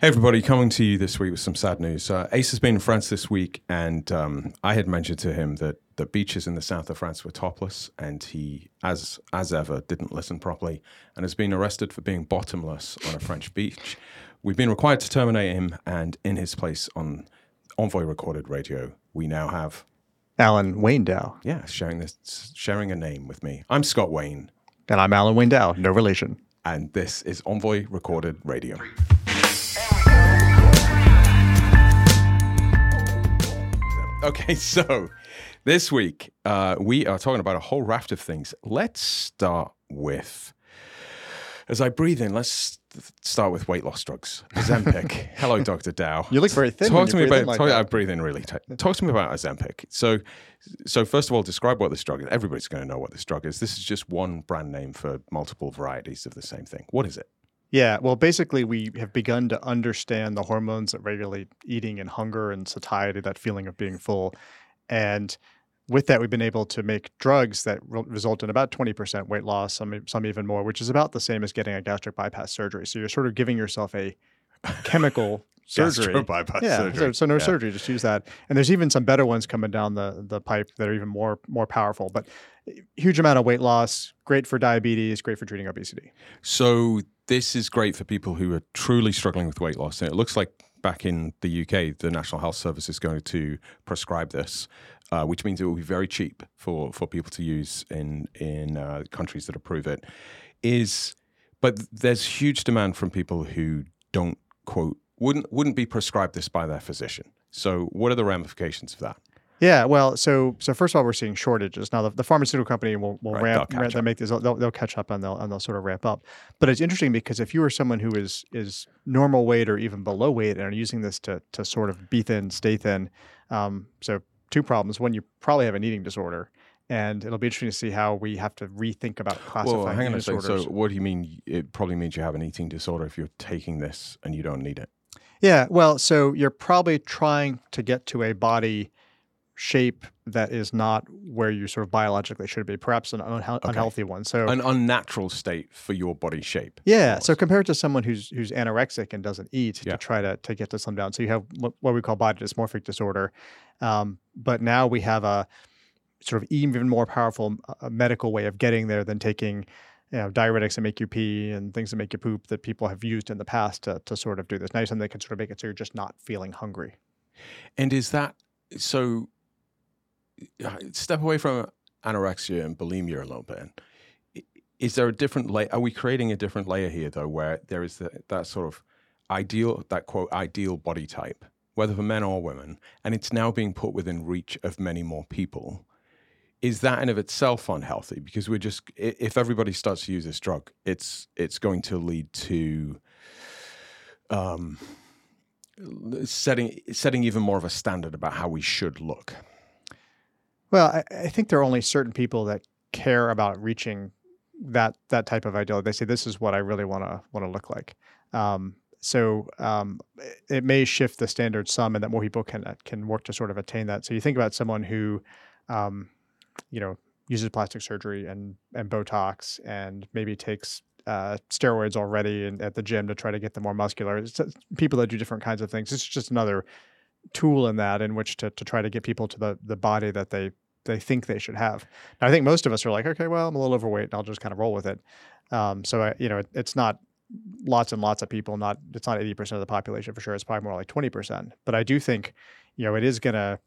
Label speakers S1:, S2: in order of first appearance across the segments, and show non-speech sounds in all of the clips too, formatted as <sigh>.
S1: Hey everybody, coming to you this week with some sad news. Uh, Ace has been in France this week, and um, I had mentioned to him that the beaches in the south of France were topless, and he, as as ever, didn't listen properly, and has been arrested for being bottomless on a French beach. We've been required to terminate him, and in his place on Envoy recorded radio, we now have
S2: Alan Wayne Dow.
S1: yeah sharing this sharing a name with me. I'm Scott Wayne,
S2: And I'm Alan Wayne Dow, no relation.
S1: and this is Envoy recorded radio. Okay, <laughs> so this week uh, we are talking about a whole raft of things. Let's start with, as I breathe in, let's start with weight loss drugs. Ozempic. <laughs> Hello, Dr. Dow.
S2: You look very thin
S1: Talk to me about.
S2: like
S1: talk. I breathe in really tight. Talk to me about Ozempic. So, so first of all, describe what this drug is. Everybody's going to know what this drug is. This is just one brand name for multiple varieties of the same thing. What is it?
S2: Yeah, well, basically, we have begun to understand the hormones that regulate eating and hunger and satiety, that feeling of being full. And with that, we've been able to make drugs that re- result in about 20% weight loss, some, some even more, which is about the same as getting a gastric bypass surgery. So you're sort of giving yourself a chemical <laughs> surgery.
S1: Gastro bypass
S2: yeah,
S1: surgery.
S2: So, so no
S1: Yeah.
S2: surgery, just use that. And there's even some better ones coming down the, the pipe that are even more more powerful. But eh, huge amount of weight loss, great for diabetes, great for treating obesity.
S1: So this is great for people who are truly struggling with weight loss. And it looks like back in the UK, the National Health Service is going to prescribe this, uh, which means it will be very cheap for, for people to use in in uh, countries that approve it. Is but there's huge demand from people who don't quote wouldn't wouldn't be prescribed this by their physician. So what are the ramifications of that?
S2: Yeah, well, so so first of all, we're seeing shortages now. The, the pharmaceutical company will, will
S1: Right,
S2: ramp,
S1: they'll
S2: ramp they'll make this. They'll, they'll catch up and they'll and they'll sort of ramp up. But it's interesting because if you are someone who is is normal weight or even below weight and are using this to to sort of be thin, stay thin, um, so two problems. One, you probably have an eating disorder, and it'll be interesting to see how we have to rethink about classifying
S1: Well, hang on
S2: eating
S1: a second.
S2: disorders.
S1: So what do you mean? It probably means you have an eating disorder if you're taking this and you don't need it.
S2: Yeah, well, so you're probably trying to get to a body shape that is not where you sort of biologically should be, perhaps an unhe- unhealthy one. So
S1: an unnatural state for your body shape.
S2: yeah, so compared to someone who's who's anorexic and doesn't eat
S1: Yeah.
S2: to try to to get to slim down, so you have what, what we call body dysmorphic disorder, um, but now we have a sort of even more powerful uh, medical way of getting there than taking. You know, diuretics that make you pee and things that make you poop that people have used in the past to, to sort of do this. Now, something that can sort of make it so you're just not feeling hungry.
S1: And is that so? Step away from anorexia and bulimia a little bit. Is there a different layer? Are we creating a different layer here, though, where there is the, that sort of ideal, that quote, ideal body type, whether for men or women, and it's now being put within reach of many more people? Is that in of itself unhealthy? Because we're just, if everybody starts to use this drug, it's it's going to lead to um, setting setting even more of a standard about how we should look.
S2: Well, I, I think there are only certain people that care about reaching that that type of ideal. They say this is what I really want to want to look like. Um, so um, it- may shift the standard some, and that more people can can work to sort of attain that. So you think about someone who, um, you know, uses plastic surgery and and Botox, and maybe takes uh, steroids already and at the gym to try to get them more muscular. It's people that do different kinds of things. It's just another tool in that in which to, to try to get people to the, the body that they they think they should have. I think most of us are like, okay, well, I'm a little overweight, and I'll just kind of roll with it. Um, so, I, you know, it, it's not lots and lots of people. Not it's not 80 percent of the population for sure. It's probably more like 20 percent. But I do think, you know, it is going to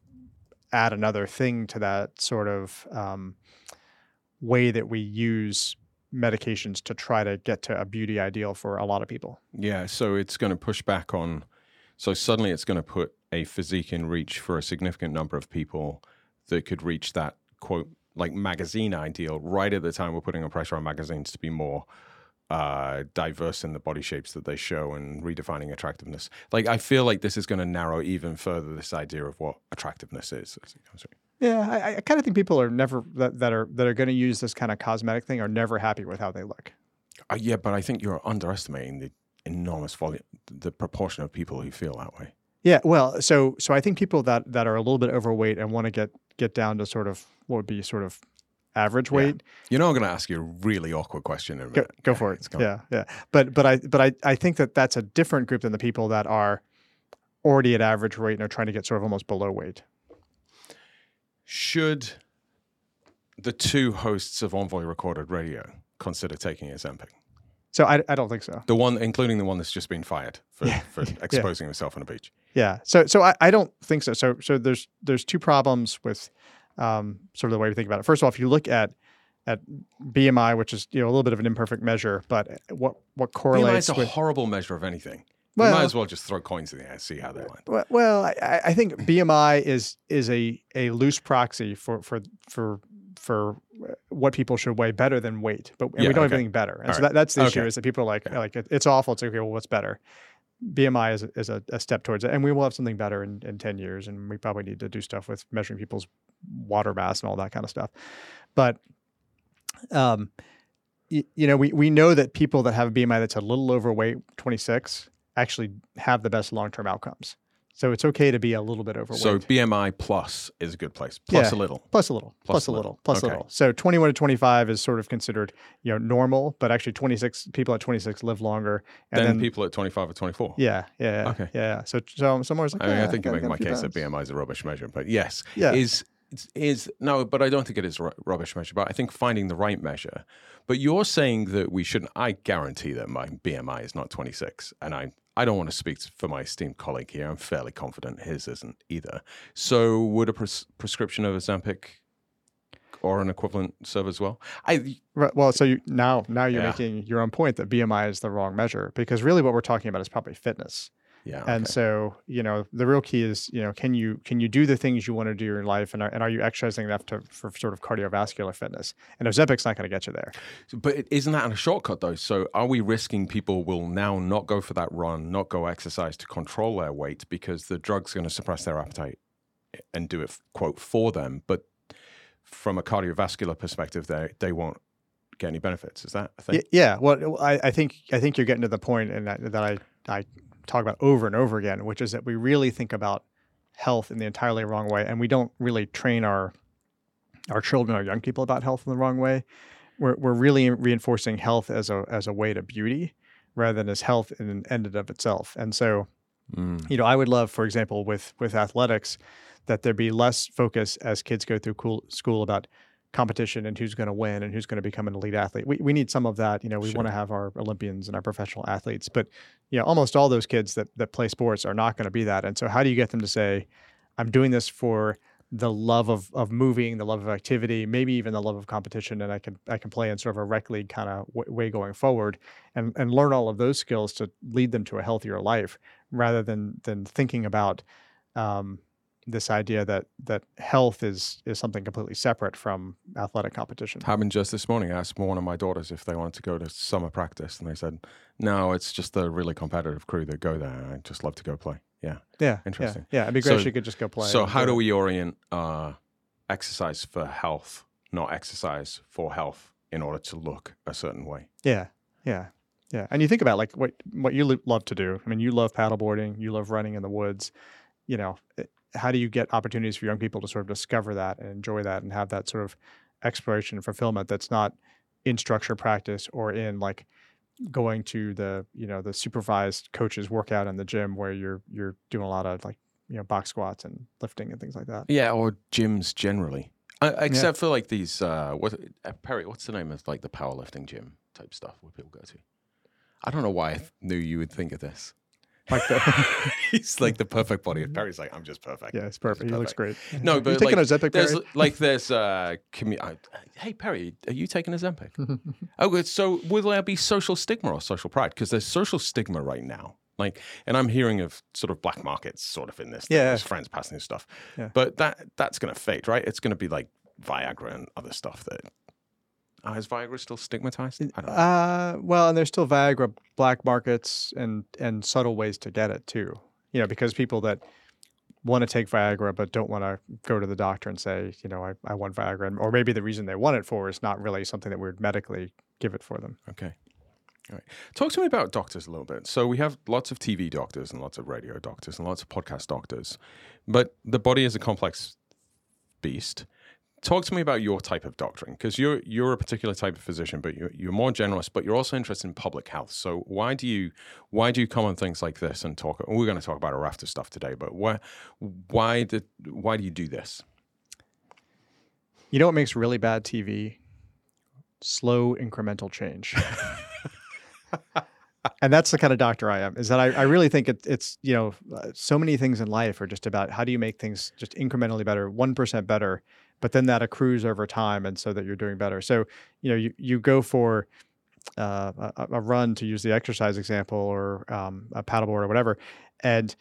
S2: add another thing to that sort of um, way that we use medications to try to get to a beauty ideal for a lot of people.
S1: Yeah, so it's going to push back on. So suddenly, it's going to put a physique in reach for a significant number of people that could reach that quote like magazine ideal right at the time we're putting a pressure on magazines to be more uh, diverse in the body shapes that they show and redefining attractiveness. Like I feel like this is going to narrow even further this idea of what attractiveness is. as it comes.
S2: Yeah, I, I kind of think people are never that, that are that are going to use this kind of cosmetic thing are never happy with how they look.
S1: Uh, yeah, but I think you're underestimating the enormous volume, the proportion of people who feel that way.
S2: Yeah, well, so so I think people that that are a little bit overweight and want to get get down to sort of what would be sort of average
S1: Yeah.
S2: weight.
S1: You know, I'm going to ask you a really awkward question in a
S2: Go,
S1: minute.
S2: go
S1: Yeah,
S2: for it. Yeah, yeah. But but I but I, I think that that's a different group than the people that are already at average weight and are trying to get sort of almost below weight.
S1: Should the two hosts of Envoy Recorded Radio consider taking a Ozempic?
S2: So I, I don't think so.
S1: The one, including the one that's just been fired for,
S2: Yeah.
S1: for <laughs> exposing himself on a beach.
S2: Yeah. So so I, I don't think so. So so there's there's two problems with um, sort of the way we think about it. First of all, if you look at at BMI, which is you know a little bit of an imperfect measure, but what what correlates?
S1: BMI is a
S2: with
S1: horrible measure of anything. You
S2: well,
S1: might as well just throw coins in the air, see how they land.
S2: Well, well, I- I, think BMI is is a, a loose proxy for for for for what people should weigh better than weight, but and
S1: Yeah,
S2: we don't have anything better. And
S1: All
S2: so that, that's the issue is that people are like like it, it's awful. It's like, okay, well, what's better? BMI is a, is a, a step towards it, and we will have something better in, in ten years, and we probably need to do stuff with measuring people's water mass and all that kind of stuff. But um, you know, we we know that people that have a BMI that's a little overweight, twenty six, actually have the best long term outcomes. So it's okay to be a little bit overweight.
S1: So BMI plus is a good place, plus
S2: Yeah.
S1: a little.
S2: plus a little,
S1: Plus
S2: plus,
S1: a little.
S2: little, plus
S1: Okay.
S2: a little. So 21 to 25 is sort of considered, you know, normal, but actually 26 people at 26 live longer. And
S1: then, people at 25 or 24.
S2: yeah, yeah, yeah,
S1: Okay.
S2: yeah. So so somewhere's like,
S1: I mean, I think you make my case that. BMI is a rubbish measure, but yes,
S2: Yeah.
S1: is is- is no, but I don't think it is a rubbish measure. But I think finding the right measure. But you're saying that we shouldn't. I guarantee that my BMI is not 26, and I I don't want to speak for my esteemed colleague here. I'm fairly confident his isn't either. So would a pres- prescription of Ozempic or an equivalent serve as well? I
S2: Right. Well, so you, now now you're
S1: Yeah.
S2: making your own point that BMI is the wrong measure because really what we're talking about is probably fitness.
S1: Yeah.
S2: And
S1: okay.
S2: so, you know, the real key is, you know, can you can you do the things you want to do in your life, and are, and are you exercising enough to for sort of cardiovascular fitness? And Ozempic's not going to get you there.
S1: But isn't that a shortcut though? So are we risking people will now not go for that run, not go exercise to control their weight because the drug's going to suppress their appetite eh, and do it quote for them, but from a cardiovascular perspective, they they won't get any benefits. Is that a thing?
S2: Yeah, well, I, I think I think you're getting to the point, and that, that I I talk about over and over again, which is that we really think about health in the entirely wrong way, and we don't really train our our children, our young people about health in the wrong way. We're we're really reinforcing health as a as a way to beauty rather than as health in an end in of itself. And so,
S1: Mm.
S2: you know, I would love, for example, with with athletics, that there be less focus as kids go through cool, school about competition and who's going to win and who's going to become an elite athlete. We, we need some of that. You know, we
S1: Sure.
S2: want to have our Olympians and our professional athletes, but you know, almost all those kids that that play sports are not going to be that. And so, how do you get them to say, "I'm doing this for"? the love of, of moving, the love of activity, maybe even the love of competition, and I can I can play in sort of a rec league kind of w- way going forward, and and learn all of those skills to lead them to a healthier life, rather than than thinking about um, this idea that that health is is something completely separate from athletic competition.
S1: Happened just this morning. I asked one of my daughters if they wanted to go to summer practice, and they said, "No, it's just the really competitive crew that go there. I just love to go play." Yeah.
S2: Yeah,
S1: Interesting.
S2: Yeah, yeah it'd be great
S1: So-
S2: if you could just go play.
S1: So how do we orient uh, exercise for health, not exercise for health, in order to look a certain way?
S2: Yeah, yeah, yeah. And you think about like what what you lo- love to do. I mean, you love paddleboarding, you love running in the woods. You know, it- how do you get opportunities for young people to sort of discover that and enjoy that and have that sort of exploration and fulfillment that's not in structure practice or in like going to the you know the supervised coaches workout in the gym where you're you're doing a lot of like you know box squats and lifting and things like that.
S1: Yeah, or gyms generally, uh, except for like these. Uh, what uh, Perry? What's the name of like the powerlifting gym type stuff where people go to? I don't know why I th- knew you would think of this.
S2: Like the <laughs>
S1: He's like the perfect body. Perry's like, I'm just perfect.
S2: yeah, it's perfect. He looks great.
S1: No,
S2: you
S1: but
S2: taking
S1: like,
S2: a Ozempic,
S1: There's
S2: Barry?
S1: like there's uh, commu- I, hey Perry, are you taking Ozempic? <laughs> oh, good. So will there be social stigma or social pride? Because there's social stigma right now. Like, and I'm hearing of sort of black markets, sort of in this. thing.
S2: Yeah.
S1: Friends passing this stuff.
S2: Yeah.
S1: But that that's going to fade, right? It's going to be like Viagra and other stuff that. Uh, is Viagra still stigmatized? I don't know.
S2: Uh, well, and there's still Viagra black markets and and subtle ways to get it too. You know, because people that want to take Viagra but don't want to go to the doctor and say, you know, I, I want Viagra, or maybe the reason they want it for is not really something that we would medically give it for them.
S1: Okay. All right. Talk to me about doctors a little bit. So we have lots of TV doctors and lots of radio doctors and lots of podcast doctors, but the body is a complex beast. Talk to me about your type of doctoring because you're you're a particular type of physician, but you're, you're more generous, but you're also interested in public health. So why do you why do you come on things like this and talk? We're going to talk about a raft of stuff today, but why why did why do you do this?
S2: You know what makes really bad TV? Slow incremental change. <laughs> and that's the kind of doctor I am. Is that I, I really think it, it's you know so many things in life are just about how do you make things just incrementally better, one percent better, but then that accrues over time, and so that you're doing better. So you know you you go for uh, a, a, run to use the exercise example, or um, a paddleboard or whatever, and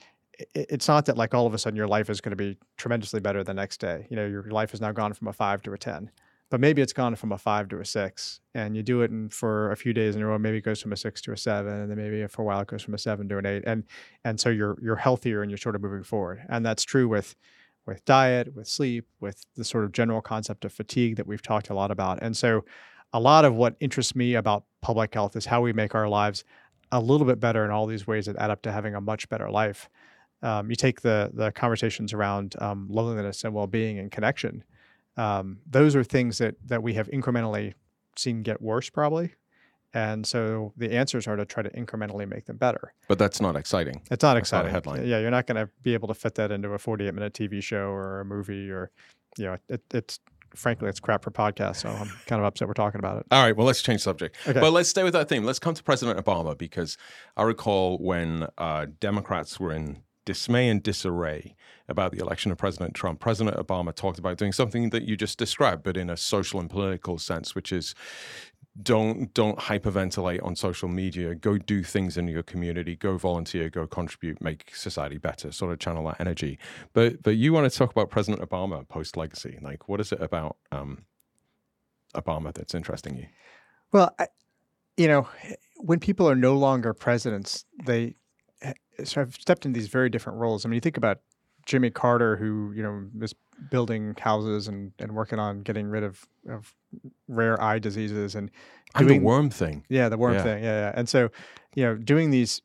S2: it's not that like all of a sudden your life is going to be tremendously better the next day. You know, your life has now gone from a five to a 10, but maybe it's gone from a five to a six and you do it in, for a few days in a row. Maybe it goes from a six to a seven and then maybe for a while it goes from a seven to an eight. And, and so you're, you're healthier and you're sort of moving forward. And that's true with, with diet, with sleep, with the sort of general concept of fatigue that we've talked a lot about. And so a lot of what interests me about public health is how we make our lives a little bit better in all these ways that add up to having a much better life. Um, you take the the conversations around um, loneliness and well-being and connection. Um, those are things that that we have incrementally seen get worse probably and so the answers are to try to incrementally make them better.
S1: But that's not exciting.
S2: It's not
S1: that's
S2: exciting
S1: not a headline.
S2: Yeah you're not going to be able to fit that into a 48 minute tv show or a movie or you know it, it's frankly it's crap for podcasts so i'm kind of upset we're talking about it.
S1: All right well let's change subject.
S2: Okay.
S1: but let's stay with that theme. Let's come to president obama because i recall when uh, democrats were in dismay and disarray about the election of President Trump, President Obama talked about doing something that you just described, but in a social and political sense, which is don't don't hyperventilate on social media. Go do things in your community. Go volunteer. Go contribute. Make society better. Sort of channel that energy. But but you want to talk about President Obama post legacy. Like, what is it about um, Obama that's interesting you?
S2: well I, you know when people are no longer presidents they sort I've stepped in these very different roles. I mean, you think about Jimmy Carter, who you know is building houses and, and working on getting rid of, of rare eye diseases and
S1: And the
S2: doing
S1: worm thing.
S2: yeah the worm
S1: Yeah.
S2: thing yeah, yeah and so you know doing these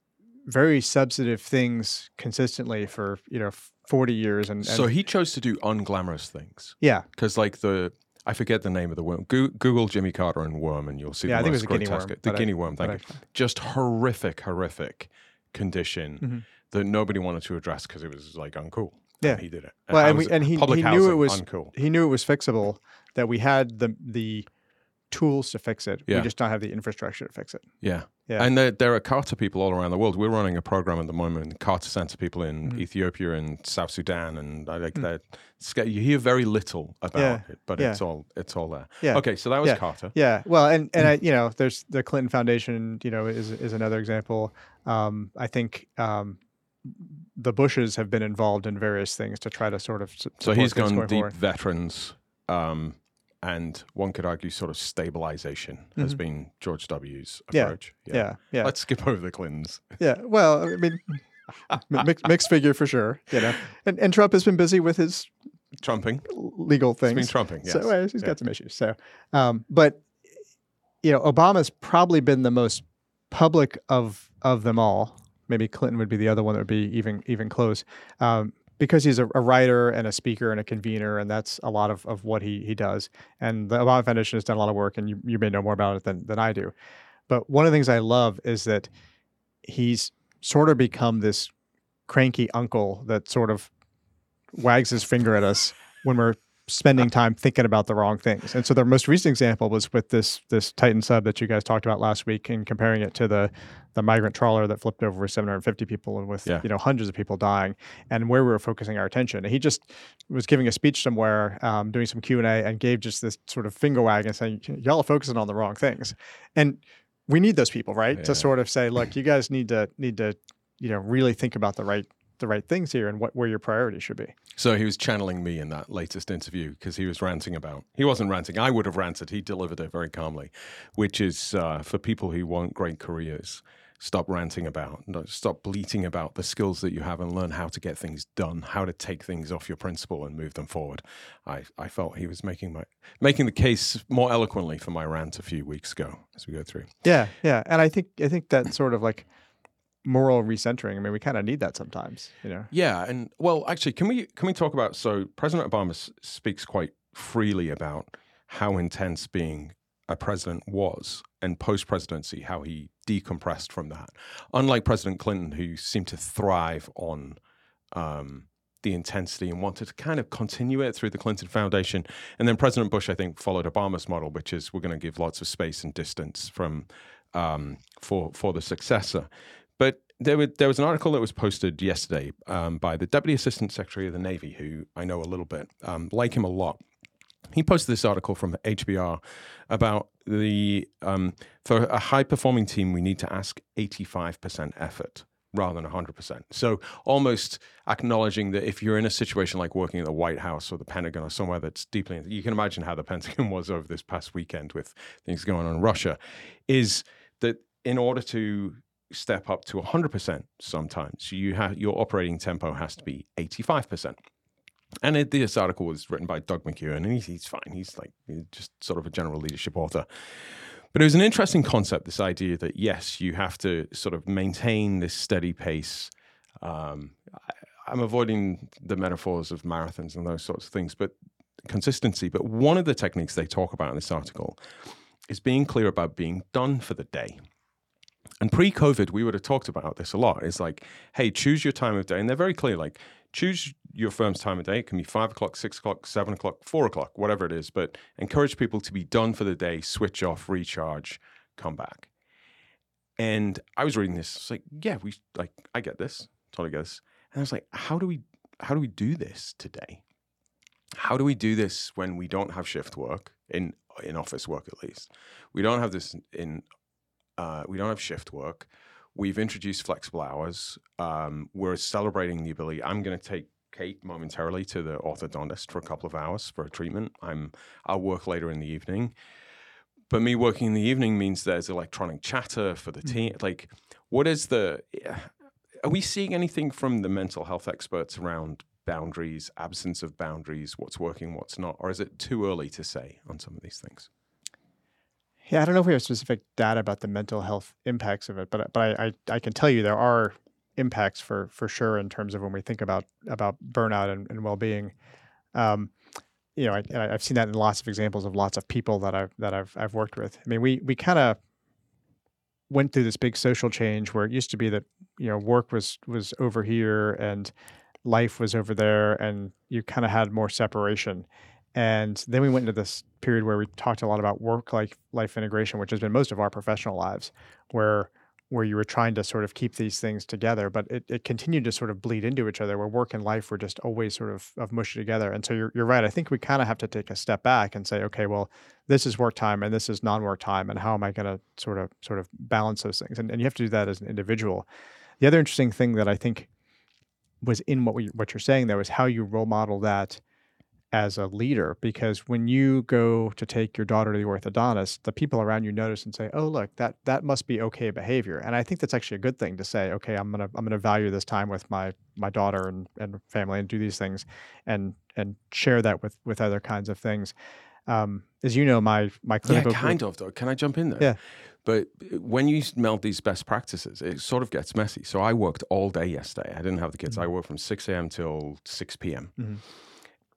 S2: very substantive things consistently for you know 40 years and, and
S1: So he chose to do unglamorous things
S2: yeah
S1: because, like the. I forget the name of the worm. Go- Google Jimmy Carter and worm, and you'll see.
S2: Yeah,
S1: the
S2: I think it was a guinea worm,
S1: The
S2: but I-
S1: guinea worm. Thank you.
S2: I-
S1: Just horrific, horrific condition
S2: Mhm.
S1: That nobody wanted to address because it was like uncool.
S2: Yeah.
S1: and he did it.
S2: Well, and, we, and he, he knew it was
S1: uncool.
S2: he knew it was fixable that we had the the tools to fix it
S1: Yeah.
S2: we just don't have the infrastructure to fix it
S1: Yeah.
S2: Yeah.
S1: And there, there are Carter people all around the world. We're running a program at the moment, in Carter Center people in
S2: Mhm.
S1: Ethiopia and South Sudan, and I like
S2: Mm.
S1: that. You hear very little about
S2: Yeah.
S1: it, but
S2: Yeah.
S1: it's all it's all there.
S2: Yeah.
S1: Okay, so that was
S2: Yeah.
S1: Carter.
S2: Yeah, well, and and I, you know, there's the Clinton Foundation. You know, is is another example. Um, I think um, the Bushes have been involved in various things to try to sort of.
S1: So he's gone deep
S2: forward.
S1: veterans, um, and one could argue sort of stabilization has
S2: Mhm.
S1: been George W.'s
S2: Yeah.
S1: approach.
S2: Yeah, yeah,
S1: Let's skip over the Clintons. <laughs>
S2: yeah. Well, I mean, mi- mixed, mixed figure for sure. You know, and and Trump has been busy with his
S1: Trumping.
S2: legal things.
S1: been trumping. Yes.
S2: So uh, he's
S1: Yeah.
S2: got some issues. So, um, but you know, Obama's probably been the most public of of them all. Maybe Clinton would be the other one that would be even even close, um, because he's a, a writer and a speaker and a convener, and that's a lot of, of what he he does. And the Obama Foundation has done a lot of work, and you you may know more about it than than I do. But one of the things I love is that he's sort of become this cranky uncle that sort of wags his finger at us when we're spending time thinking about the wrong things. And so their most recent example was with this this Titan sub that you guys talked about last week and comparing it to the the migrant trawler that flipped over with 750 people and with
S1: Yeah.
S2: you know hundreds of people dying and where we were focusing our attention. And he just was giving a speech somewhere, um, doing some Q and A, and gave just this sort of finger wag and saying, "Y'all are focusing on the wrong things." And we need those people, right,
S1: Yeah.
S2: to sort of say, "Look, you guys need to need to you know really think about the right the right things here and what where your priorities should be."
S1: So he was channeling me in that latest interview because he was ranting about. He wasn't ranting. I would have ranted. He delivered it very calmly, which is uh, for people who want great careers. Stop ranting about. Stop bleating about the skills that you have and learn how to get things done. How to take things off your principle and move them forward. I, I felt he was making my making the case more eloquently for my rant a few weeks ago as we go through.
S2: Yeah, yeah, and I think I think that sort of like moral recentering. I mean, we kind of need that sometimes, you know.
S1: Yeah, and well, actually, can we can we talk about so President Obama s- speaks quite freely about how intense being a president was and post presidency, how he decompressed from that. Unlike President Clinton, who seemed to thrive on um, the intensity and wanted to kind of continue it through the Clinton Foundation. And then President Bush, I think, followed Obama's model, which is we're going to give lots of space and distance from um, for for the successor. But there, there was an article that was posted yesterday um, by the Deputy Assistant Secretary of the Navy, who I know a little bit, um, like him a lot. He posted this article from HBR about the um, for a high performing team, we need to ask 85% effort rather than 100%. So almost acknowledging that if you're in a situation like working at the White House or the Pentagon or somewhere that's deeply, you can imagine how the Pentagon <laughs> was over this past weekend with things going on in Russia, is that in order to step up to 100% sometimes, you have your operating tempo has to be 85%. And it, this article was written by Doug McKeown, and he's, he's fine. He's like he's just sort of a general leadership author. But it was an interesting concept, this idea that yes, you have to sort of maintain this steady pace. Um, I, I'm avoiding the metaphors of marathons and those sorts of things, but consistency. But one of the techniques they talk about in this article is being clear about being done for the day. And pre COVID, we would have talked about this a lot. It's like, hey, choose your time of day. And they're very clear like, choose your firm's time of day. It can be five o'clock, six o'clock, seven o'clock, four o'clock, whatever it is. But encourage people to be done for the day, switch off, recharge, come back. And I was reading this. It's like, yeah, we like, I get this, totally get this. And I was like, how do we, how do we do this today? How do we do this when we don't have shift work in in office work at least? We don't have this in uh, we don't have shift work. We've introduced flexible hours. Um, we're celebrating the ability. I'm going to take Kate momentarily to the orthodontist for a couple of hours for a treatment. I'm I'll work later in the evening. But me working in the evening means there's electronic chatter for the team. Mm-hmm. Like, what is the? Are we seeing anything from the mental health experts around boundaries, absence of boundaries, what's working, what's not, or is it too early to say on some of these things?
S2: Yeah, I don't know if we have specific data about the mental health impacts of it, but but I, I, I can tell you there are impacts for for sure in terms of when we think about about burnout and, and well being. Um, you know, I, have seen that in lots of examples of lots of people that I've that I've I've worked with. I mean, we we kind of went through this big social change where it used to be that you know work was was over here and life was over there, and you kind of had more separation. And then we went into this period where we talked a lot about work life life integration, which has been most of our professional lives, where where you were trying to sort of keep these things together, but it, it continued to sort of bleed into each other where work and life were just always sort of, of mushy together. And so you're, you're right. I think we kind of have to take a step back and say, okay, well, this is work time and this is non-work time. And how am I going to sort of, sort of balance those things? And, and you have to do that as an individual. The other interesting thing that I think was in what we, what you're saying there was how you role model that as a leader because when you go to take your daughter to the orthodontist the people around you notice and say oh look that that must be okay behavior and i think that's actually a good thing to say okay i'm going to i'm going to value this time with my my daughter and, and family and do these things and and share that with with other kinds of things um, as you know my my clinical
S1: yeah, kind group, of though can i jump in there
S2: yeah
S1: but when you meld these best practices, it sort of gets messy. So I worked all day yesterday. I didn't have the kids. Mm-hmm. I worked from 6 a.m. till 6 p.m. Mm-hmm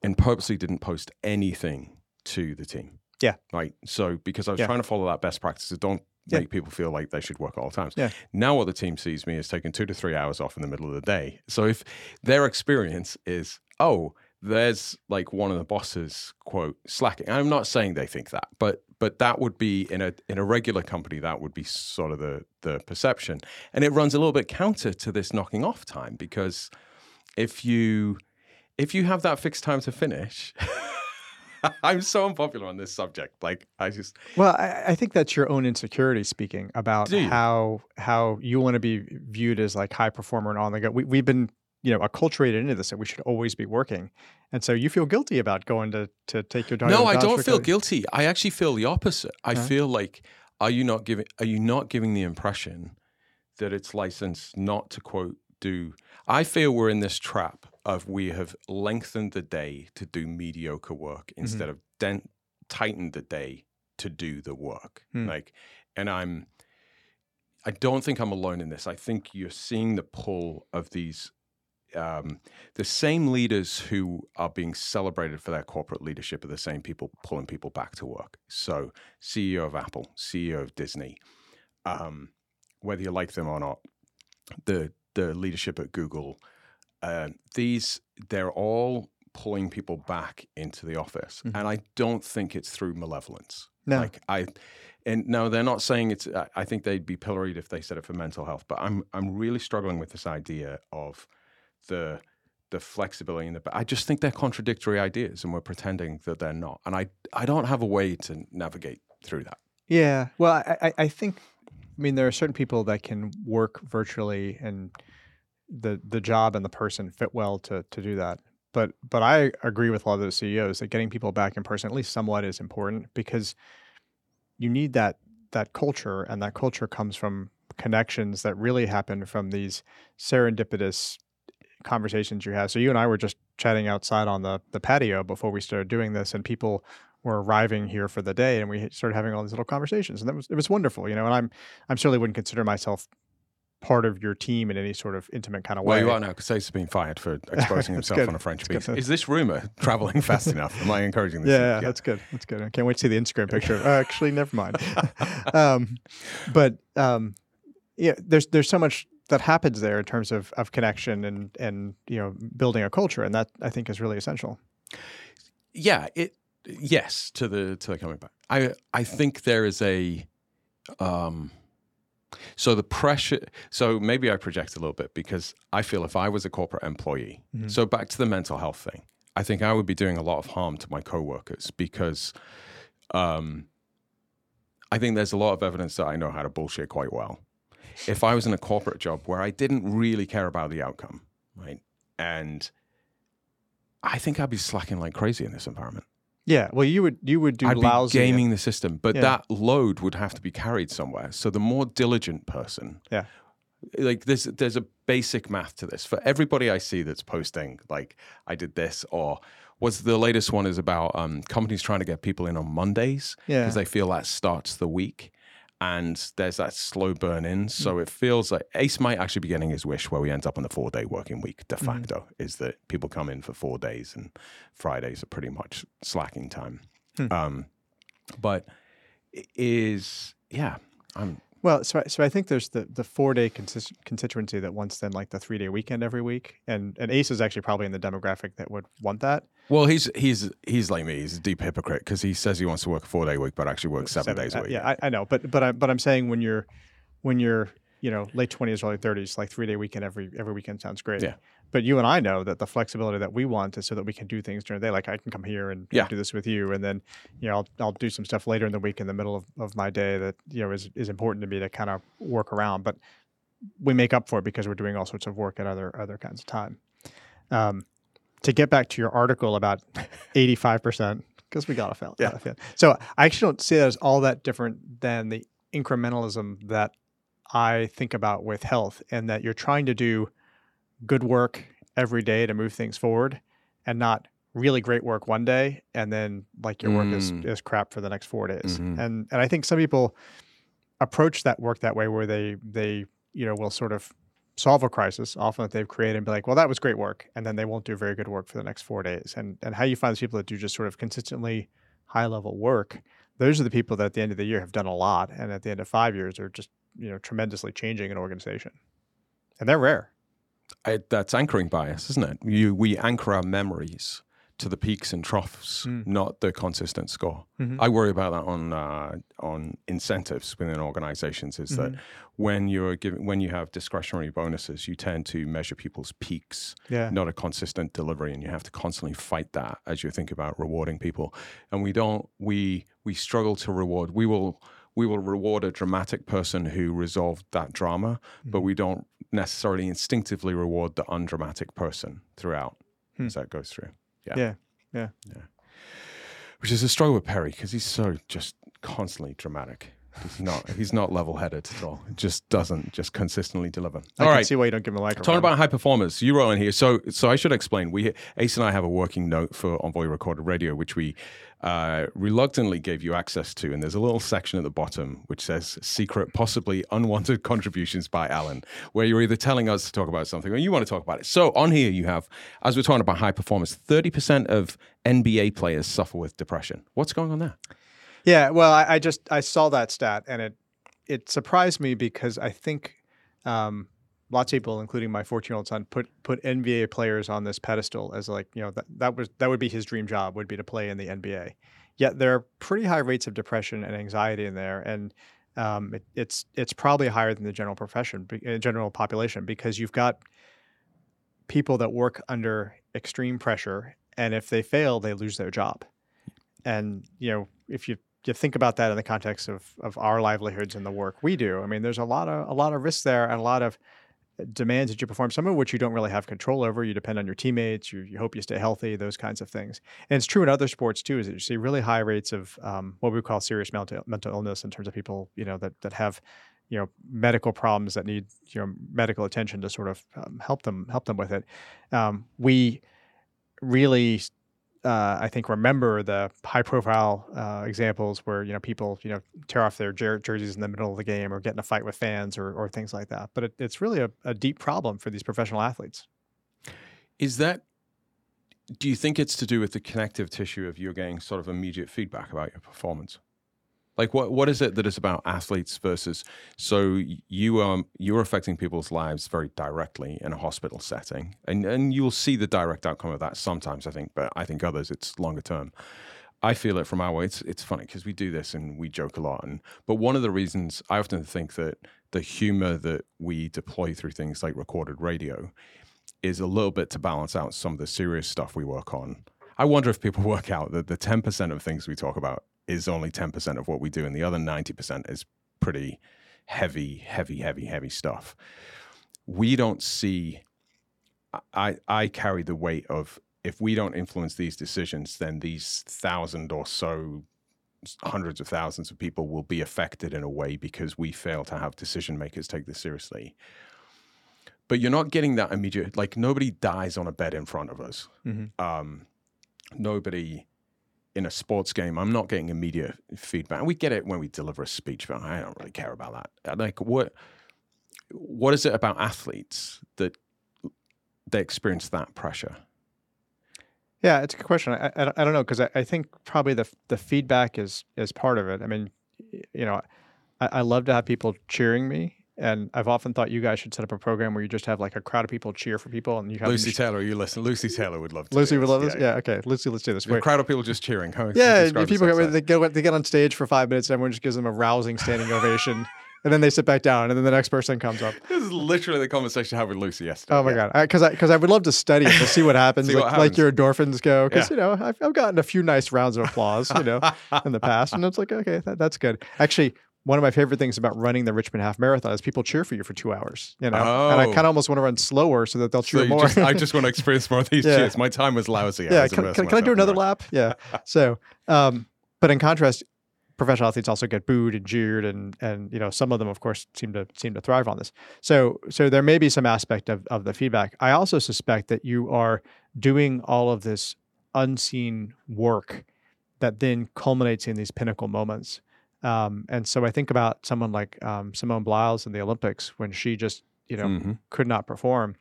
S1: and purposely didn't post anything to the team.
S2: Yeah.
S1: Right. So because I was yeah. trying to follow that best practice. don't yeah. make people feel like they should work at all times.
S2: Yeah.
S1: Now what the team sees me is taking two to three hours off in the middle of the day. So if their experience is, oh, there's like one of the bosses quote slacking. I'm not saying they think that, but but that would be in a in a regular company that would be sort of the the perception. And it runs a little bit counter to this knocking off time because if you if you have that fixed time to finish, <laughs> I'm so unpopular on this subject. Like I just
S2: well, I, I think that's your own insecurity speaking about how how you want to be viewed as like high performer and on the go. We, we've been you know acculturated into this that we should always be working, and so you feel guilty about going to to take your daughter.
S1: No, I don't feel guilty. I actually feel the opposite. I uh-huh. feel like are you not giving are you not giving the impression that it's licensed not to quote do? I feel we're in this trap of we have lengthened the day to do mediocre work mm-hmm. instead of dent, tightened the day to do the work. Mm. Like, and I'm, I don't think I'm alone in this. I think you're seeing the pull of these um, the same leaders who are being celebrated for their corporate leadership are the same people pulling people back to work. So, CEO of Apple, CEO of Disney, um, whether you like them or not, the the leadership at Google, uh, these they're all pulling people back into the office,
S2: Mhm.
S1: and I don't think it's through malevolence.
S2: No.
S1: Like I, and no, they're not saying it's. I- think they'd be pilloried if they said it for mental health. But I'm I'm really struggling with this idea of the the flexibility and the. I just think they're contradictory ideas, and we're pretending that they're not. And I I don't have a way to navigate through that.
S2: Yeah. Well, I, I think, I mean, there are certain people that can work virtually and the the job and the person fit well to to do that. But but I agree with a lot of those CEOs that getting people back in person, at least somewhat, is important because you need that that culture, and that culture comes from connections that really happen from these serendipitous conversations you have. So you and I were just chatting outside on the the patio before we started doing this, and people were arriving here for the day, and we started having all these little conversations, and that was it was wonderful, you know. And I'm I'm certainly wouldn't consider myself part of your team in any sort of intimate kind of way.
S1: Well, you are now because Ace has been fired for <laughs> exposing himself on a French
S2: That's good.
S1: beach. <laughs> Is this rumor traveling fast <laughs> enough? Am I encouraging this?
S2: Yeah, that's good. That's good. I can't wait to see the Instagram picture. Uh, actually, never mind. um, but um, yeah, there's there's so much that happens there in terms of of connection and and you know building a culture, and that I think is really essential.
S1: yeah it yes to the to the coming back i i think there is a um so the pressure so maybe i project a little bit because i feel if i was a corporate employee
S2: Mhm.
S1: so back to the mental health thing i think i would be doing a lot of harm to my coworkers because um i think there's a lot of evidence that i know how to bullshit quite well if i was in a corporate job where i didn't really care about the outcome right and i think i'd be slacking like crazy in this environment
S2: Yeah, well, you would you would do
S1: I'd
S2: lousy.
S1: be gaming the system, but
S2: Yeah.
S1: that load would have to be carried somewhere. So the more diligent person,
S2: Yeah.
S1: like there's there's a basic math to this. For everybody I see that's posting, like I did this, or was the latest one is about um, companies trying to get people in on Mondays
S2: yeah,
S1: because they feel that starts the week. And there's that slow burn in. So
S2: Mm.
S1: it feels like Ace might actually be getting his wish where we end up on the four day working week de
S2: Mhm.
S1: facto, is that people come in for four days and Fridays are pretty much slacking time.
S2: Hmm.
S1: Um, but is, yeah, I'm,
S2: Well, so I, so I think there's the the four day consist- constituency that wants then like the three day weekend every week, and and Ace is actually probably in the demographic that would want that.
S1: Well, he's, he's, he's like me. He's a deep hypocrite because he says he wants to work a four day week, but actually works seven, days a
S2: uh,
S1: week.
S2: Yeah, I, I know, but but I, but I'm saying when you're when you're you know late twenties, early thirties, like three day weekend every every weekend sounds great.
S1: Yeah.
S2: But you and I know that the flexibility that we want is so that we can do things during the day. Like I can come here and
S1: Yeah.
S2: do this with you, and then you know I'll I'll do some stuff later in the week in the middle of, of my day that you know is is important to me to kind of work around. But we make up for it because we're doing all sorts of work at other other kinds of time. Um, to get back to your article about <laughs> eighty five percent, because we got a fail.
S1: Yeah.
S2: So I actually don't see that as all that different than the incrementalism that I think about with health, and that you're trying to do good work every day to move things forward, and not really great work one day, and then like your work is
S1: Mm.
S2: is crap for the next four days.
S1: Mhm.
S2: And and I think some people approach that work that way, where they they you know will sort of solve a crisis often that they've created and be like, well, that was great work, and then they won't do very good work for the next four days. And and how you find these people that do just sort of consistently high level work, those are the people that at the end of the year have done a lot, and at the end of five years are just you know tremendously changing an organization, and they're rare.
S1: I, that's anchoring bias, isn't it? You, we anchor our memories to the peaks and troughs,
S2: Mm.
S1: not the consistent score.
S2: Mhm.
S1: I worry about that on uh, on incentives within organizations. Is that
S2: Mhm.
S1: when you're giving when you have discretionary bonuses, you tend to measure people's peaks,
S2: Yeah.
S1: not a consistent delivery, and you have to constantly fight that as you think about rewarding people. And we don't we we struggle to reward. We will we will reward a dramatic person who resolved that drama, but
S2: Mhm.
S1: we don't necessarily instinctively reward the undramatic person throughout
S2: Hmm.
S1: as that goes through. Yeah.
S2: Yeah, yeah.
S1: Which is a struggle with Perry because he's so just constantly dramatic. He's not. He's not level-headed at all. Just doesn't. Just consistently deliver.
S2: I
S1: all
S2: can
S1: right.
S2: see why you don't give him a like.
S1: Talking about high performers, you wrote in here. So, so I should explain. We Ace and I have a working note for Envoy Recorded Radio, which we uh, reluctantly gave you access to, and there's a little section at the bottom which says "secret, possibly unwanted contributions by Alan," where you're either telling us to talk about something or you want to talk about it. So, on here you have, as we're talking about high performance, thirty percent of NBA players suffer with depression. What's going on there?
S2: Yeah, well, I, I just I saw that stat and it it surprised me because I think um, lots of people, including my 14 year old son, put put NBA players on this pedestal as like you know that that was that would be his dream job would be to play in the NBA. Yet there are pretty high rates of depression and anxiety in there, and um, it, it's it's probably higher than the general profession, uh, general population, because you've got people that work under extreme pressure, and if they fail, they lose their job. And you know, if you you think about that in the context of of our livelihoods and the work we do, I mean, there's a lot of a lot of risks there and a lot of demands that you perform, some of which you don't really have control over. You depend on your teammates. You, you hope you stay healthy, those kinds of things. And it's true in other sports too, is that you see really high rates of um, what we call serious mental, mental illness in terms of people, you know, that, that have, you know, medical problems that need, you know, medical attention to sort of um, help them, help them with it. Um, we really uh, I think remember the high profile uh, examples where you know people you know tear off their jer- jerseys in the middle of the game or get in a fight with fans or, or things like that. But it, it's really a, a deep problem for these professional athletes.
S1: Is that? Do you think it's to do with the connective tissue of you getting sort of immediate feedback about your performance? Like what what is it that is about athletes versus so you um you're affecting people's lives very directly in a hospital setting and and you'll see the direct outcome of that sometimes I think but I think others it's longer term. I feel it from our way. It's it's funny because we do this and we joke a lot and but one of the reasons I often think that the humor that we deploy through things like recorded radio is a little bit to balance out some of the serious stuff we work on. I wonder if people <laughs> work out that the 10% of things we talk about is only 10% of what we do, and the other 90% is pretty heavy, heavy, heavy, heavy stuff. We don't see, I, I carry the weight of if we don't influence these decisions, then these thousand or so, hundreds of thousands of people will be affected in a way because we fail to have decision makers take this seriously. But you're not getting that immediate, like nobody dies on a bed in front of us.
S2: Mm-hmm.
S1: Um, nobody in a sports game, I'm not getting immediate feedback. We get it when we deliver a speech, but I don't really care about that. Uh, like what what is it about athletes that they experience that pressure?
S2: Yeah, it's a good question. I, I, I don't know because I, I think probably the the feedback is is part of it. I mean, you know, I, I love to have people cheering me and I've often thought you guys should set up a program where you just have like a crowd of people cheer for people, and you have
S1: Lucy Taylor. You listen. Lucy Taylor would love. to
S2: Lucy would love this. Yeah, okay. Lucy, let's do this.
S1: A crowd of people just cheering. How
S2: Yeah, people get, they get they get on stage for five minutes, and everyone just gives them a rousing standing ovation, and then they sit back down, and then the next person comes up. <laughs>
S1: This is literally the conversation I had with Lucy yesterday.
S2: Oh my
S1: Yeah.
S2: god, because I because I, would love to study it to see what <laughs> happens,
S1: See
S2: like,
S1: what
S2: like
S1: happens.
S2: your endorphins go. Because
S1: Yeah.
S2: you know I've, I've gotten a few nice rounds of applause, you know, in the past, and it's like okay, that, that's good. Actually, one of my favorite things about running the Richmond Half Marathon is people cheer for you for two hours, you know, and I
S1: Oh.
S2: kind of almost want to run slower so that they'll cheer
S1: you
S2: more.
S1: just, I just want to <laughs> experience more of these
S2: Yeah.
S1: cheers. My time was lousy.
S2: Yeah,
S1: was
S2: can, can, can I do another
S1: that.
S2: lap? Yeah. <laughs> So, um, but in contrast, professional athletes also get booed and jeered, and and you know some of them, of course, seem to seem to thrive on this. So so there may be some aspect of of the feedback. I also suspect that you are doing all of this unseen work that then culminates in these pinnacle moments. Um, and so I think about someone like um, Simone Biles in the Olympics when she just you know
S1: Mhm.
S2: could not perform,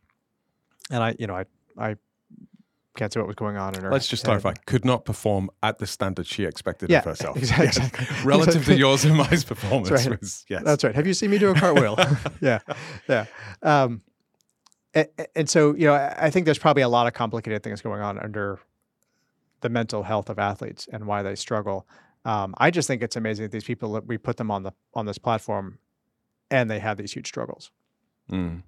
S2: and I you know I I can't say what was going on in her.
S1: Let's just
S2: head.
S1: clarify. Could not perform at the standard she expected
S2: Yeah,
S1: of <laughs> herself.
S2: exactly.
S1: Yes.
S2: exactly. <laughs>
S1: Relative to yours and my performance <laughs>
S2: That's right.
S1: was yes.
S2: That's right. Have you seen me do a cartwheel? yeah, yeah. Um, and, and so you know, I think there's probably a lot of complicated things going on under the mental health of athletes and why they struggle. Um, I just think it's amazing that these people that we put them on the on this platform, and they have these huge struggles.
S1: Mm.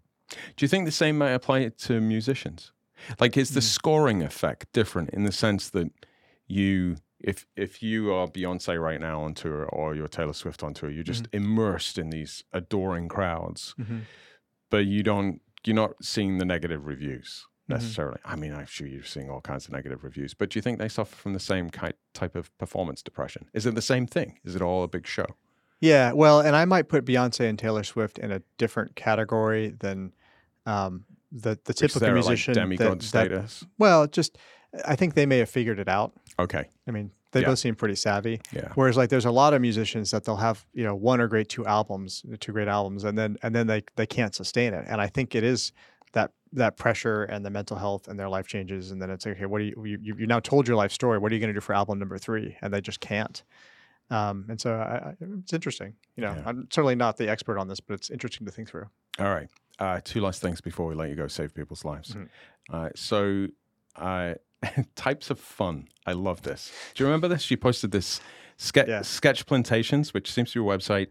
S1: Do you think the same might apply to musicians? Like, is the
S2: Mm.
S1: scoring effect different in the sense that you, if if you are Beyonce right now on tour or you're Taylor Swift on tour, you're just immersed in these adoring crowds, but you don't, you're not seeing the negative reviews
S2: Mhm.
S1: necessarily. I mean, I'm sure you're seeing all kinds of negative reviews, but do you think they suffer from the same type of performance depression? Is it the same thing? Is it all a big show?
S2: Yeah, well, and I might put Beyonce and Taylor Swift in a different category than um, the the typical musician.
S1: like
S2: that-
S1: demigod
S2: that-
S1: status.
S2: well, just I think they may have figured it out.
S1: Okay.
S2: I mean, they
S1: Yeah.
S2: both seem pretty savvy.
S1: Yeah.
S2: Whereas like there's a lot of musicians that they'll have, you know, one or great two albums, two great albums, and then and then they they can't sustain it. And I think it is that pressure and the mental health and their life changes. And then it's like, okay, what do you you you now told your life story. What are you going to do for album number three? And they just can't. Um, and so I, I, it's interesting. You know,
S1: Yeah.
S2: I'm certainly not the expert on this, but it's interesting to think through.
S1: All right. Uh, two last things before we let you go save people's lives.
S2: Mhm.
S1: Uh, so, uh, <laughs> types of fun. I love this. Do you remember this? You posted this ske-
S2: Yeah.
S1: Sketchplanations, which seems to be a website,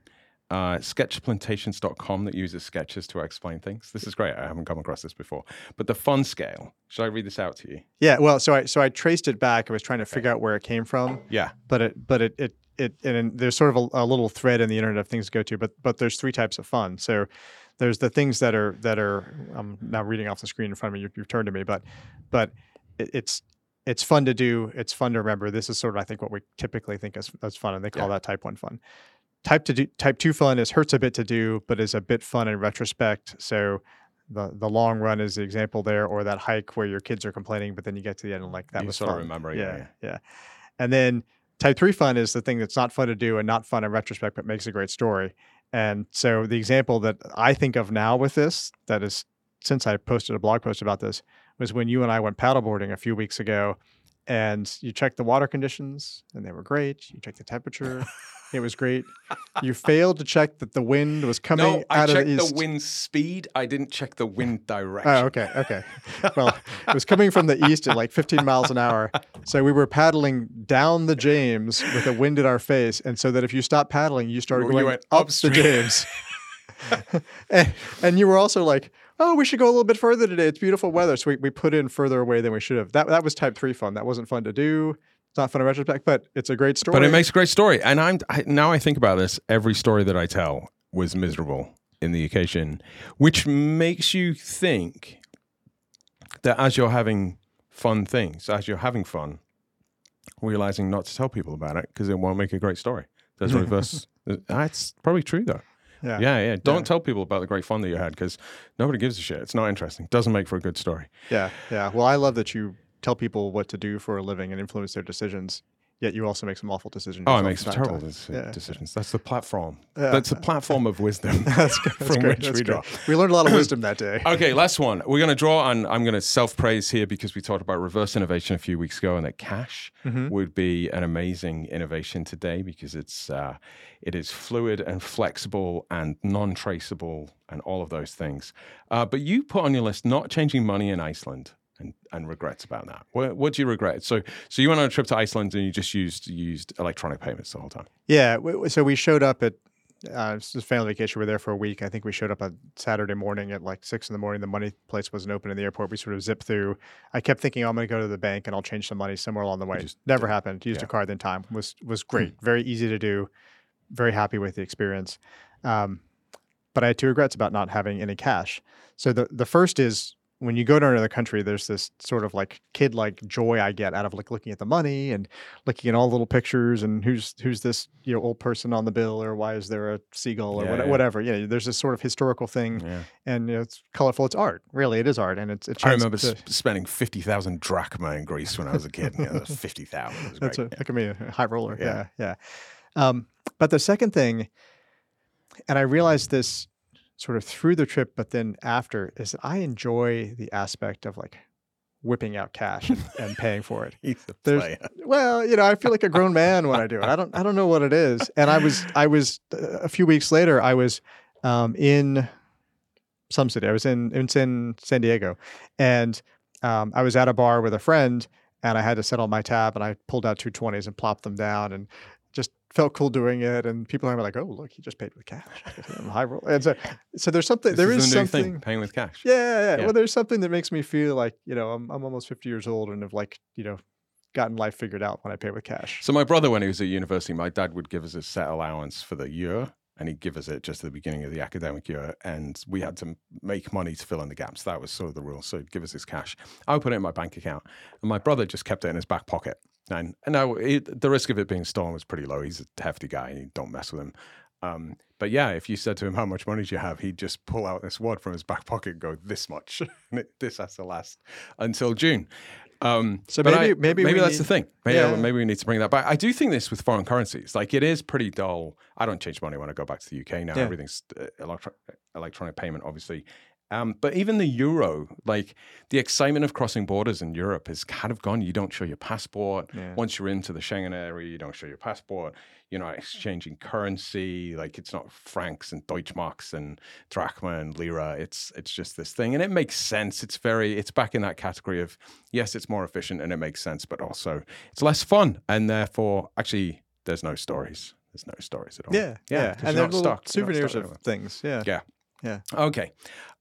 S1: uh, sketchplanations.com that uses sketches to explain things. This is great. I haven't come across this before. But the fun scale. Should I read this out to you?
S2: Yeah. Well, so I so I traced it back. I was trying to figure out where it came from.
S1: Yeah.
S2: but it but it it it and there's sort of a, a little thread in the internet of things to go to but but there's three types of fun so there's the things that are that are i'm now reading off the screen in front of me you, you've turned to me but but it, it's it's fun to do it's fun to remember this is sort of i think what we typically think is as fun and they call
S1: Yeah.
S2: that type one fun type to do type two fun is hurts a bit to do but is a bit fun in retrospect so the, the long run is the example there, or that hike where your kids are complaining, but then you get to the end and like that
S1: You
S2: was
S1: sort of
S2: fun.
S1: remember it, yeah,
S2: yeah, yeah. And then type three fun is the thing that's not fun to do and not fun in retrospect, but makes a great story. And so the example that I think of now with this, that is since I posted a blog post about this, was when you and I went paddleboarding a few weeks ago and you checked the water conditions and they were great. You checked the temperature, <laughs> it was great. You failed to check that the wind was coming
S1: No, I
S2: out of
S1: checked
S2: the
S1: the,
S2: east.
S1: wind speed. I didn't check the wind oh, direction.
S2: Oh, okay, okay. Well, it was coming from the east at like 15 miles an hour. So we were paddling down the James with the wind in our face, and so that if you stopped paddling, you started
S1: You
S2: going
S1: went
S2: up
S1: upstream.
S2: the James. <laughs> and, and you were also like, "Oh, we should go a little bit further today. It's beautiful weather." So we, we put in further away than we should have. That that was type three fun. That wasn't fun to do. It's not fun in retrospect, but it's a great story.
S1: But it makes a great story. And I'm I, now I think about this. Every story that I tell was miserable in the occasion, which makes you think that as you're having fun things, as you're having fun, realizing not to tell people about it because it won't make a great story. A <laughs> reverse. That's probably true though.
S2: yeah.
S1: Yeah, yeah. Don't
S2: Yeah.
S1: tell people about the great fun that you had because nobody gives a shit. It's not interesting. Doesn't make for a good story.
S2: Yeah, yeah. Well, I love that you tell people what to do for a living and influence their decisions. Yet you also make some awful decisions.
S1: Oh, I make some
S2: from time to
S1: terrible
S2: time.
S1: deci-
S2: Yeah.
S1: decisions. That's the platform.
S2: Yeah.
S1: That's the platform of wisdom. <laughs>
S2: That's, good. That's
S1: From
S2: great.
S1: which
S2: That's
S1: we
S2: great.
S1: draw.
S2: We learned a lot of wisdom that day. <clears throat>
S1: Okay, last one. We're going to draw on. I'm going to self praise here because we talked about reverse innovation a few weeks ago, and that cash
S2: Mhm.
S1: would be an amazing innovation today because it's uh, it is fluid and flexible and non traceable and all of those things. Uh, but you put on your list not changing money in Iceland. And, and regrets about that. What, what do you regret? So, so you went on a trip to Iceland and you just used used electronic payments the whole time.
S2: Yeah. So we showed up at uh, this family vacation. We were there for a week. I think we showed up on Saturday morning at like six in the morning. The money place wasn't open in the airport. We sort of zipped through. I kept thinking, oh, I'm going to go to the bank and I'll change some money somewhere along the way.
S1: just
S2: Never happened. Used
S1: yeah.
S2: a card in time. Was was great. Very easy to do. Very happy with the experience. Um, but I had two regrets about not having any cash. So the the first is when you go to another country, there's this sort of like kid like joy I get out of like looking at the money and looking at all the little pictures and who's who's this you know old person on the bill or why is there a seagull or
S1: Yeah,
S2: what,
S1: yeah.
S2: whatever. You know, there's this sort of historical thing
S1: Yeah.
S2: and you know, it's colorful. It's art. Really, it is art, and it's. a
S1: I remember
S2: to-
S1: sp- spending fifty thousand drachma in Greece when I was a kid. Yeah, was fifty thousand.
S2: That's a,
S1: great.
S2: that can be a high roller.
S1: Yeah.
S2: Yeah, yeah. Um, but the second thing, and I realized this sort of through the trip, but then after, is I enjoy the aspect of like whipping out cash and, and paying for it. <laughs>
S1: He's a
S2: There's- <laughs> Well, you know, I feel like a grown man when I do it. I don't, I don't know what it is. And I was, I was uh, a few weeks later, I was um, in some city. I was in, in San, San Diego, and um, I was at a bar with a friend, and I had to settle my tab, and I pulled out two twenties and plopped them down, and just felt cool doing it. And people are like, "Oh, look, he just paid with cash." High roll. And so, so there's something.
S1: This
S2: there
S1: is
S2: is something.
S1: thing, paying with cash.
S2: Yeah, yeah, yeah. Well, there's something that makes me feel like you know I'm I'm almost 50 years old and have like you know gotten life figured out when I pay with cash.
S1: So my brother, when he was at university, my dad would give us a set allowance for the year, and he'd give us it just at the beginning of the academic year, and we had to make money to fill in the gaps. That was sort of the rule. So he'd give us his cash. I would put it in my bank account, and my brother just kept it in his back pocket. And, and now it, the risk of it being stolen was pretty low. He's a hefty guy, and you don't mess with him. Um, but yeah, if you said to him how much money do you have, he'd just pull out this wad from his back pocket and go this much. <laughs> this has to last until June. Um,
S2: So maybe-
S1: I-
S2: maybe
S1: maybe that's the thing. Maybe,
S2: Yeah.
S1: maybe we need to bring that back. I do think this with foreign currencies, like it is pretty dull. I don't change money when I go back to the UK now.
S2: Yeah.
S1: Everything's uh, electro- electronic payment, obviously. Um, but even the euro, like the excitement of crossing borders in Europe is kind of gone. You don't show your passport.
S2: Yeah.
S1: Once you're into the Schengen area, you don't show your passport. You're not exchanging currency. Like it's not francs and Deutschmarks and drachma and lira. It's it's just this thing, and it makes sense. It's very it's back in that category of yes, it's more efficient and it makes sense, but also it's less fun, and therefore actually there's no stories. There's no stories at all.
S2: Yeah, yeah, and
S1: you're
S2: they're little
S1: stuck. You're not
S2: souvenirs of things. Yeah,
S1: Yeah.
S2: Yeah.
S1: Okay.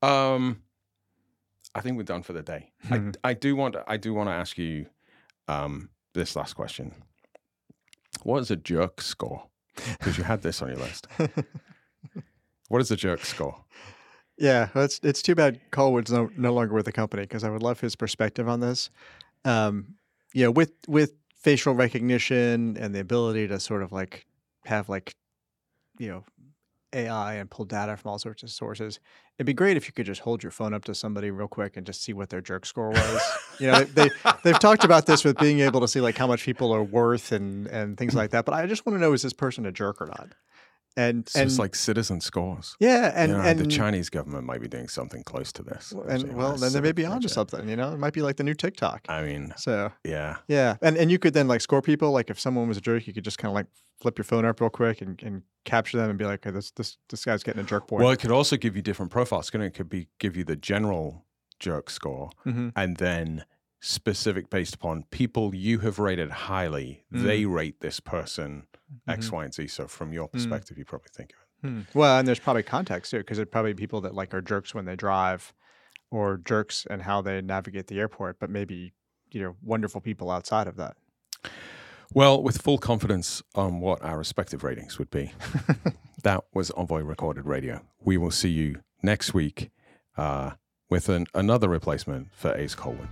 S1: Um, I think we're done for the day.
S2: Mhm.
S1: I, I do want I do want to ask you um, this last question. What is a jerk score? Because you had this on your list. <laughs> What is a jerk score?
S2: Yeah, it's it's too bad Colwood's no, no longer with the company because I would love his perspective on this. Um, you know, with with facial recognition and the ability to sort of like have like, you know, AI and pull data from all sorts of sources, it'd be great if you could just hold your phone up to somebody real quick and just see what their jerk score was. you know, they, they they've talked about this with being able to see like how much people are worth and and things like that. But I just want to know is this person a jerk or not? And
S1: So
S2: and
S1: it's like citizen scores.
S2: yeah, and
S1: you know,
S2: and
S1: the Chinese government might be doing something close to this.
S2: And well, then they may be onto something. You know, it might be like the new TikTok.
S1: I mean,
S2: So
S1: yeah.
S2: yeah, and and you could then like score people. Like if someone was a jerk, you could just kind of like flip your phone up real quick and, and capture them and be like, okay, this this this guy's getting a jerk point.
S1: Well, it could also give you different profiles. It It could be give you the general jerk score,
S2: Mhm.
S1: and then specific based upon people you have rated highly.
S2: Mm.
S1: They rate this person X,
S2: Mhm.
S1: Y, and Z. So from your
S2: Mm.
S1: perspective, you probably think of it.
S2: Hmm. Well, and there's probably context too, because there's probably people that like are jerks when they drive, or jerks and how they navigate the airport, but maybe you know wonderful people outside of that.
S1: Well, with full confidence on what our respective ratings would be, <laughs> that was Envoy Recorded Radio. We will see you next week uh, with an, another replacement for Ace Colwyn.